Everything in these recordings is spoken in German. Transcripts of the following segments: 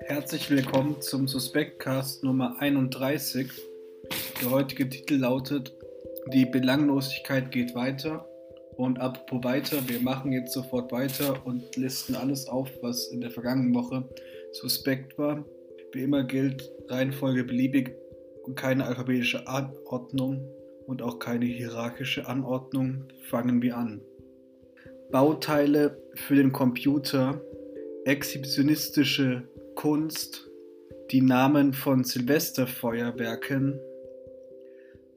Herzlich willkommen zum Suspektcast Nummer 31. Der heutige Titel lautet Die Belanglosigkeit geht weiter. Und apropos weiter, wir machen jetzt sofort weiter und listen alles auf, was in der vergangenen Woche suspekt war. Wie immer gilt Reihenfolge beliebig und keine alphabetische Anordnung und auch keine hierarchische Anordnung. Fangen wir an. Bauteile für den Computer, exhibitionistische Kunst, die Namen von Silvesterfeuerwerken,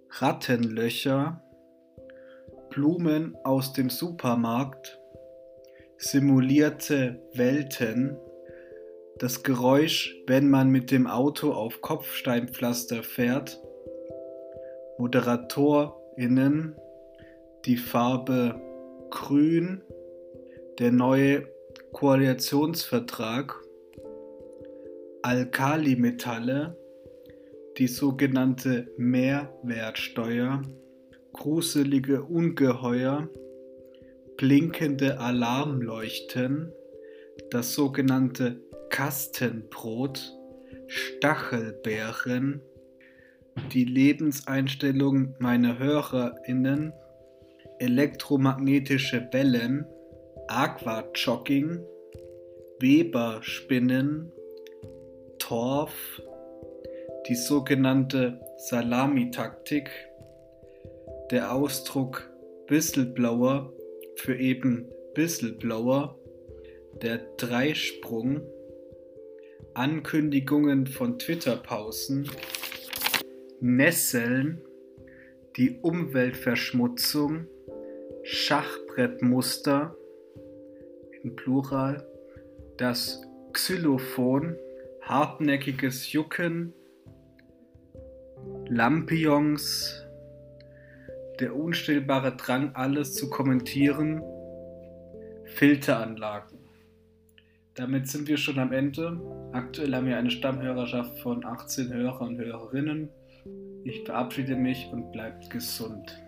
Rattenlöcher, Blumen aus dem Supermarkt, simulierte Welten, das Geräusch, wenn man mit dem Auto auf Kopfsteinpflaster fährt, ModeratorInnen, die Farbe Grün, der neue Koalitionsvertrag, Alkalimetalle, die sogenannte Mehrwertsteuer, gruselige Ungeheuer, blinkende Alarmleuchten, das sogenannte Kastenbrot, Stachelbeeren, die Lebenseinstellung meiner HörerInnen, elektromagnetische Wellen, Aquajogging, Weberspinnen, Torf, die sogenannte Salamitaktik, der Ausdruck Whistleblower für eben Whistleblower, der Dreisprung, Ankündigungen von Twitter-Pausen, Nesseln, die Umweltverschmutzung, Schachbrettmuster in Plural, das Xylophon, hartnäckiges Jucken, Lampions, der unstillbare Drang, alles zu kommentieren, Filteranlagen. Damit sind wir schon am Ende. Aktuell haben wir eine Stammhörerschaft von 18 Hörern und Hörerinnen. Ich verabschiede mich und bleibt gesund.